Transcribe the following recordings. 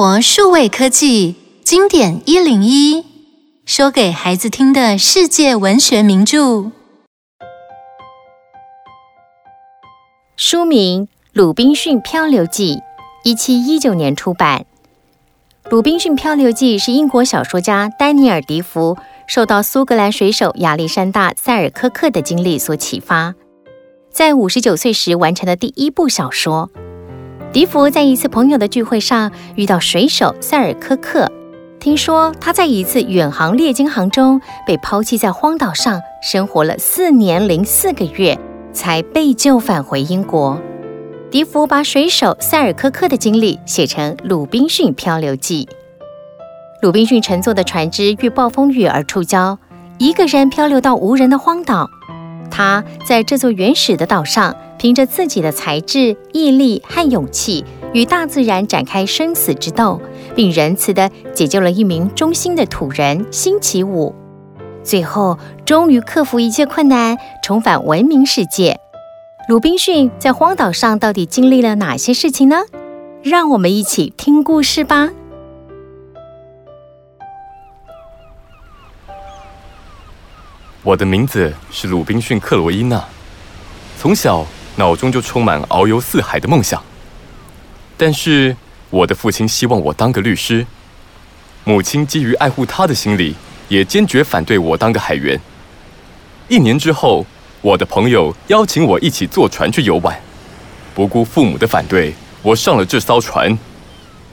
活数位科技经典一零一，说给孩子听的世界文学名著。书名《鲁滨逊漂流记》，一七一九年出版。《鲁滨逊漂流记》是英国小说家丹尼尔·迪福受到苏格兰水手亚历山大·塞尔科克的经历所启发，在五十九岁时完成的第一部小说。迪福在一次朋友的聚会上遇到水手塞尔科克，听说他在一次远航猎鲸航中被抛弃在荒岛上，生活了四年零四个月，才被救返回英国。迪福把水手塞尔科克的经历写成《鲁滨逊漂流记》。鲁滨逊乘坐的船只遇暴风雨而触礁，一个人漂流到无人的荒岛。他在这座原始的岛上，凭着自己的才智、毅力和勇气，与大自然展开生死之斗，并仁慈地解救了一名忠心的土人辛奇武。最后，终于克服一切困难，重返文明世界。鲁滨逊在荒岛上到底经历了哪些事情呢？让我们一起听故事吧。我的名字是鲁滨逊·克罗伊纳，从小脑中就充满遨游四海的梦想。但是我的父亲希望我当个律师，母亲基于爱护他的心理，也坚决反对我当个海员。一年之后，我的朋友邀请我一起坐船去游玩，不顾父母的反对，我上了这艘船，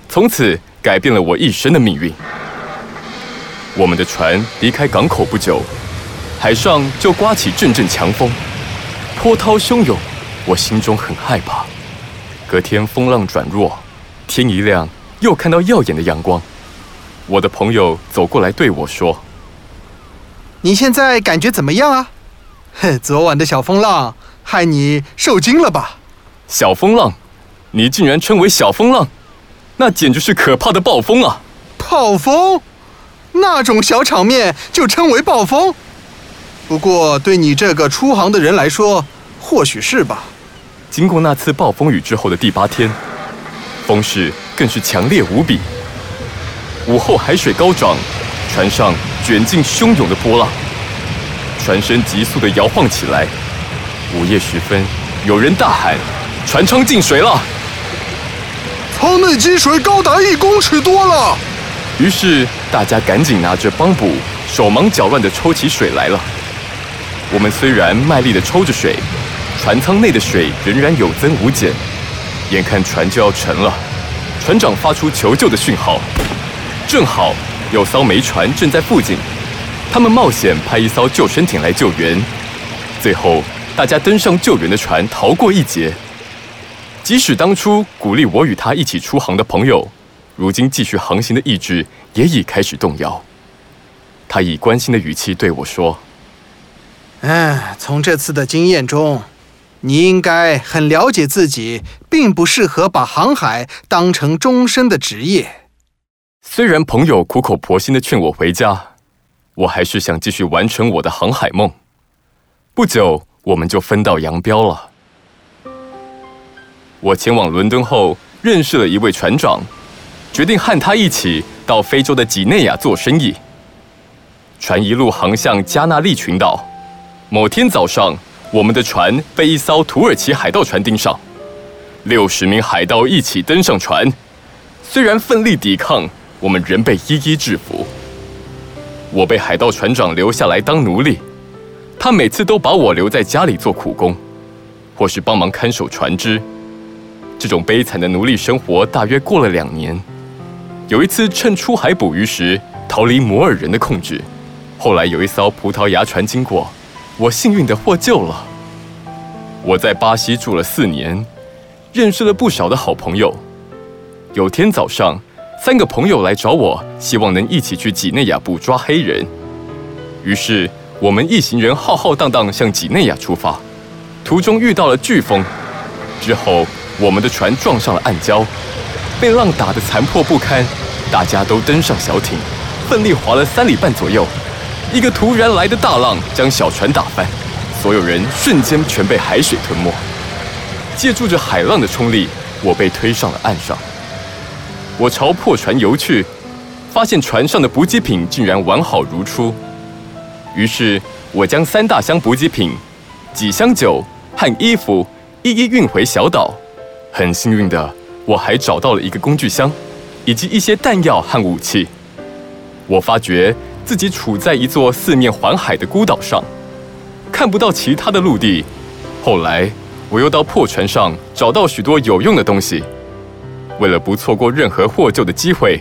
从此改变了我一生的命运。我们的船离开港口不久，海上就刮起阵阵强风，波涛汹涌，我心中很害怕。隔天风浪转弱，天一亮又看到耀眼的阳光。我的朋友走过来对我说：“你现在感觉怎么样啊？”哼，昨晚的小风浪害你受惊了吧？小风浪，你竟然称为小风浪，那简直是可怕的暴风啊！暴风，那种小场面就称为暴风？不过对你这个出航的人来说，或许是吧。经过那次暴风雨之后的第八天，风势更是强烈无比。午后海水高涨，船上卷进汹涌的波浪。船身急速地摇晃起来。午夜时分，有人大喊：“船舱进水了！”舱内积水高达一公尺多了。于是大家赶紧拿着帮补，手忙脚乱地抽起水来了。我们虽然卖力地抽着水，船舱内的水仍然有增无减。眼看船就要沉了，船长发出求救的讯号。正好有艘煤船正在附近。他们冒险派一艘救生艇来救援，最后大家登上救援的船，逃过一劫。即使当初鼓励我与他一起出航的朋友，如今继续航行的意志也已开始动摇。他以关心的语气对我说：“嗯，从这次的经验中，你应该很了解自己，并不适合把航海当成终身的职业。”虽然朋友苦口婆心的劝我回家。我还是想继续完成我的航海梦。不久，我们就分道扬镳了。我前往伦敦后，认识了一位船长，决定和他一起到非洲的几内亚做生意。船一路航向加纳利群岛。某天早上，我们的船被一艘土耳其海盗船盯上，六十名海盗一起登上船。虽然奋力抵抗，我们仍被一一制服。我被海盗船长留下来当奴隶，他每次都把我留在家里做苦工，或是帮忙看守船只。这种悲惨的奴隶生活大约过了两年。有一次趁出海捕鱼时逃离摩尔人的控制，后来有一艘葡萄牙船经过，我幸运地获救了。我在巴西住了四年，认识了不少的好朋友。有天早上，三个朋友来找我，希望能一起去几内亚捕抓黑人。于是我们一行人浩浩荡荡向几内亚出发，途中遇到了飓风，之后我们的船撞上了暗礁，被浪打得残破不堪。大家都登上小艇，奋力划了三里半左右，一个突然来的大浪将小船打翻，所有人瞬间全被海水吞没。借助着海浪的冲力，我被推上了岸上。我朝破船游去，发现船上的补给品竟然完好如初。于是，我将三大箱补给品、几箱酒和衣服一一运回小岛。很幸运的，我还找到了一个工具箱，以及一些弹药和武器。我发觉自己处在一座四面环海的孤岛上，看不到其他的陆地。后来，我又到破船上找到许多有用的东西。为了不错过任何获救的机会，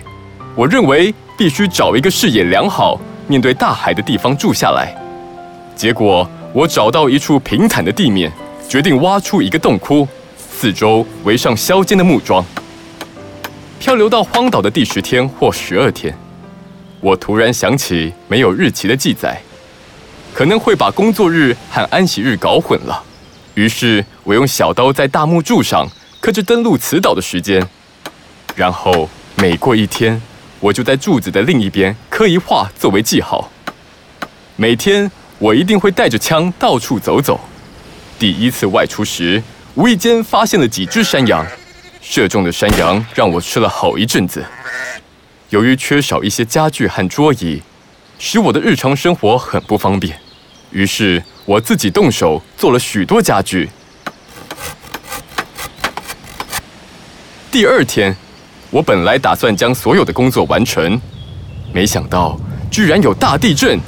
我认为必须找一个视野良好、面对大海的地方住下来。结果，我找到一处平坦的地面，决定挖出一个洞窟，四周围上削尖的木桩。漂流到荒岛的第十天或十二天，我突然想起没有日期的记载，可能会把工作日和安息日搞混了。于是我用小刀在大木柱上刻着登陆此岛的时间。然后每过一天，我就在柱子的另一边刻一画作为记号。每天我一定会带着枪到处走走。第一次外出时，无意间发现了几只山羊，射中的山羊让我吃了好一阵子。由于缺少一些家具和桌椅，使我的日常生活很不方便。于是我自己动手做了许多家具。第二天。我本来打算将所有的工作完成，没想到居然有大地震。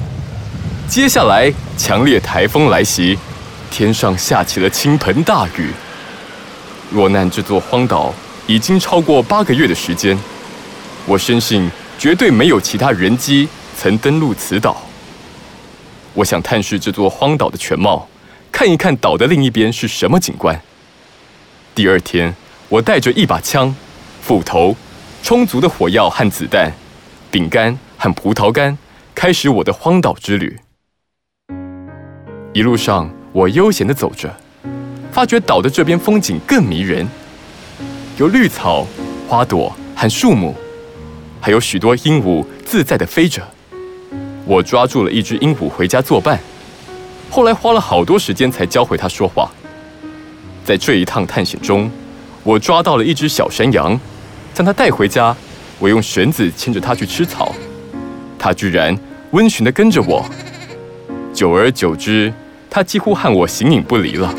接下来强烈台风来袭，天上下起了倾盆大雨。落难这座荒岛已经超过八个月的时间，我深信绝对没有其他人机曾登陆此岛。我想探视这座荒岛的全貌，看一看岛的另一边是什么景观。第二天，我带着一把枪。斧头、充足的火药和子弹、饼干和葡萄干，开始我的荒岛之旅。一路上，我悠闲地走着，发觉岛的这边风景更迷人，有绿草、花朵和树木，还有许多鹦鹉自在地飞着。我抓住了一只鹦鹉回家作伴，后来花了好多时间才教会它说话。在这一趟探险中，我抓到了一只小山羊。将它带回家，我用绳子牵着它去吃草，它居然温驯地跟着我。久而久之，它几乎和我形影不离了。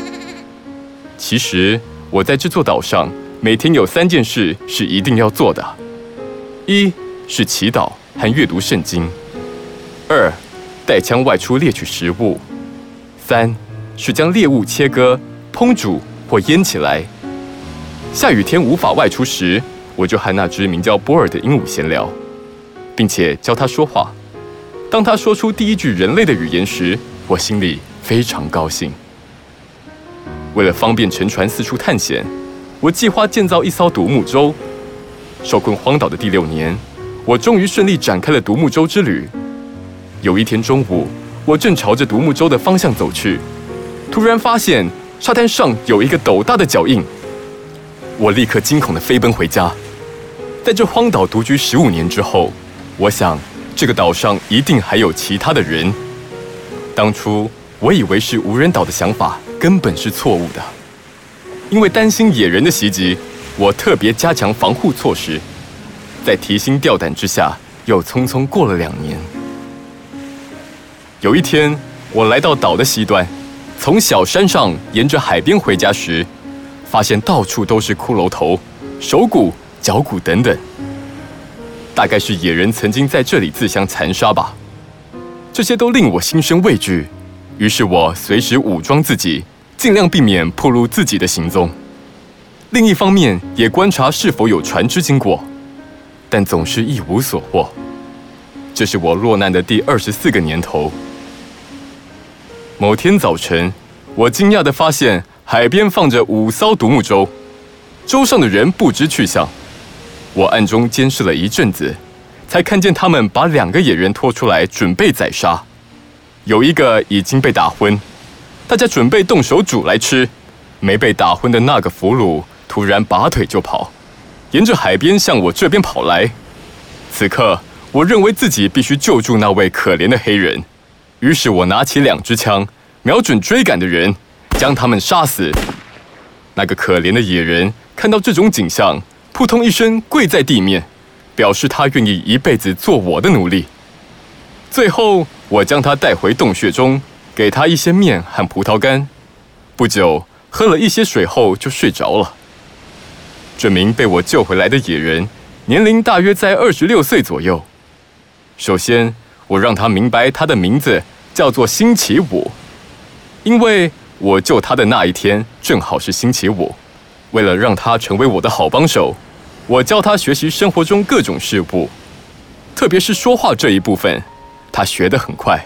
其实我在这座岛上每天有三件事是一定要做的：一是祈祷和阅读圣经；二带枪外出猎取食物；三是将猎物切割、烹煮或腌起来。下雨天无法外出时，我就和那只名叫波尔的鹦鹉闲聊，并且教它说话。当它说出第一句人类的语言时，我心里非常高兴。为了方便乘船四处探险，我计划建造一艘独木舟。受困荒岛的第六年，我终于顺利展开了独木舟之旅。有一天中午，我正朝着独木舟的方向走去，突然发现沙滩上有一个斗大的脚印。我立刻惊恐地飞奔回家。在这荒岛独居十五年之后，我想这个岛上一定还有其他的人。当初我以为是无人岛的想法根本是错误的，因为担心野人的袭击，我特别加强防护措施。在提心吊胆之下，又匆匆过了两年。有一天，我来到岛的西端，从小山上沿着海边回家时，发现到处都是骷髅头、手骨、脚骨等等，大概是野人曾经在这里自相残杀吧。这些都令我心生畏惧，于是我随时武装自己，尽量避免暴露自己的行踪。另一方面，也观察是否有船只经过，但总是一无所获。这是我落难的第二十四个年头。某天早晨，我惊讶地发现。海边放着五艘独木舟，舟上的人不知去向。我暗中监视了一阵子，才看见他们把两个野人拖出来，准备宰杀。有一个已经被打昏，大家准备动手煮来吃。没被打昏的那个俘虏突然拔腿就跑，沿着海边向我这边跑来。此刻，我认为自己必须救助那位可怜的黑人，于是我拿起两支枪，瞄准追赶的人。将他们杀死。那个可怜的野人看到这种景象，扑通一声跪在地面。表示他愿意一辈子做我的奴隶。最后，我将他带回洞穴中，给他一些面和葡萄干。不久，喝了一些水后就睡着了。这名被我救回来的野人，年龄大约在二十六岁左右。首先，我让他明白他的名字叫做星期五，因为我救他的那一天正好是星期五。为了让他成为我的好帮手，我教他学习生活中各种事物，特别是说话这一部分。他学得很快。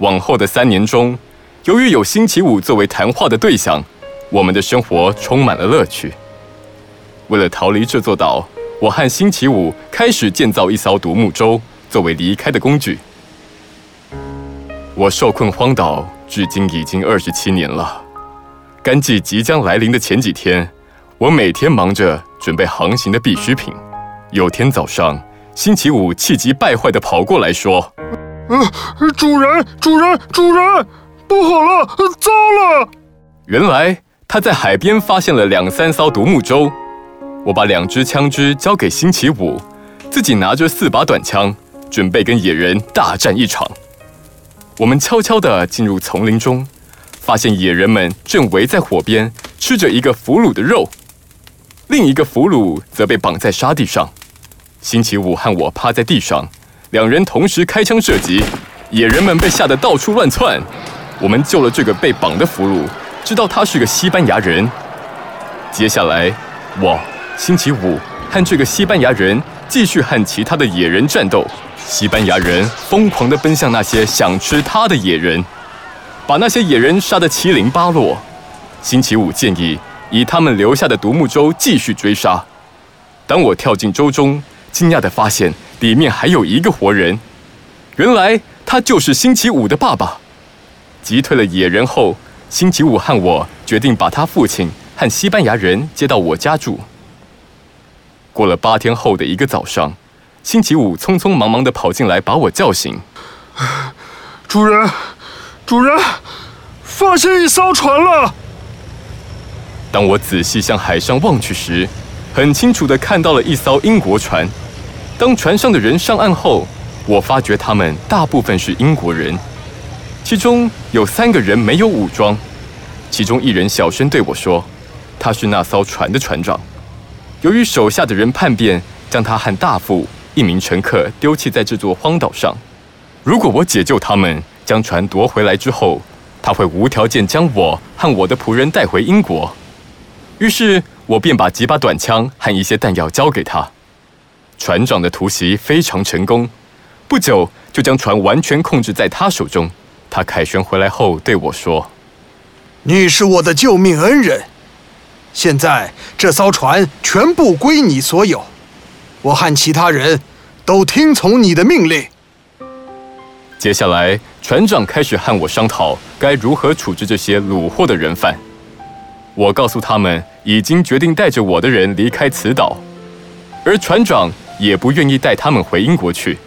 往后的三年中，由于有星期五作为谈话的对象，我们的生活充满了乐趣。为了逃离这座岛，我和星期五开始建造一艘独木舟，作为离开的工具。我受困荒岛至今已经二十七年了。干季即将来临的前几天，我每天忙着准备航行的必需品。有天早上，星期五气急败坏地跑过来说。呃，主人，主人，主人，不好了，糟了！原来他在海边发现了两三艘独木舟。我把两支枪支交给星期五，自己拿着四把短枪，准备跟野人大战一场。我们悄悄地进入丛林中，发现野人们正围在火边吃着一个俘虏的肉，另一个俘虏则被绑在沙地上。星期五和我趴在地上。两人同时开枪射击，野人们被吓得到处乱窜。我们救了这个被绑的俘虏，知道他是个西班牙人。接下来，我星期五和这个西班牙人继续和其他的野人战斗。西班牙人疯狂地奔向那些想吃他的野人，把那些野人杀得七零八落。星期五建议以他们留下的独木舟继续追杀。当我跳进舟中，惊讶地发现。里面还有一个活人，原来他就是星期五的爸爸。击退了野人后，星期五和我决定把他父亲和西班牙人接到我家住。过了八天后的一个早上，星期五匆匆忙忙地跑进来，把我叫醒。主人，主人，发现一艘船了。当我仔细向海上望去时，很清楚地看到了一艘英国船。当船上的人上岸后，我发觉他们大部分是英国人，其中有三个人没有武装。其中一人小声对我说：“他是那艘船的船长。”由于手下的人叛变，将他和大副一名乘客丢弃在这座荒岛上。如果我解救他们，将船夺回来之后，他会无条件将我和我的仆人带回英国。于是我便把几把短枪和一些弹药交给他。船长的突袭非常成功，不久就将船完全控制在他手中。他凯旋回来后对我说：“你是我的救命恩人，现在这艘船全部归你所有，我和其他人都听从你的命令。”接下来，船长开始和我商讨该如何处置这些虏获的人犯。我告诉他们，已经决定带着我的人离开此岛，而船长。也不愿意带他们回英国去，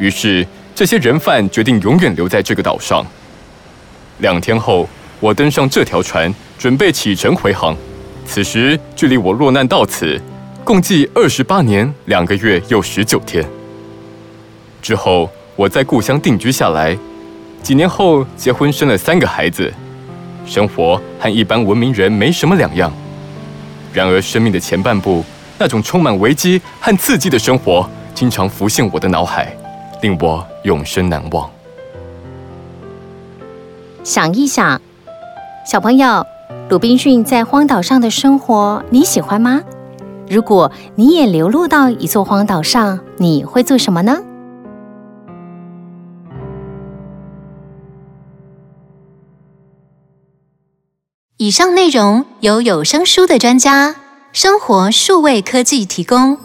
于是这些人犯决定永远留在这个岛上。两天后，我登上这条船，准备启程回航。此时，距离我落难到此，共计二十八年两个月又十九天。之后，我在故乡定居下来，几年后结婚，生了三个孩子，生活和一般文明人没什么两样。然而，生命的前半部。那种充满危机和刺激的生活，经常浮现我的脑海，令我永生难忘。想一想，小朋友，鲁滨逊在荒岛上的生活，你喜欢吗？如果你也流落到一座荒岛上，你会做什么呢？以上内容由有声书的专家。生活数位科技提供。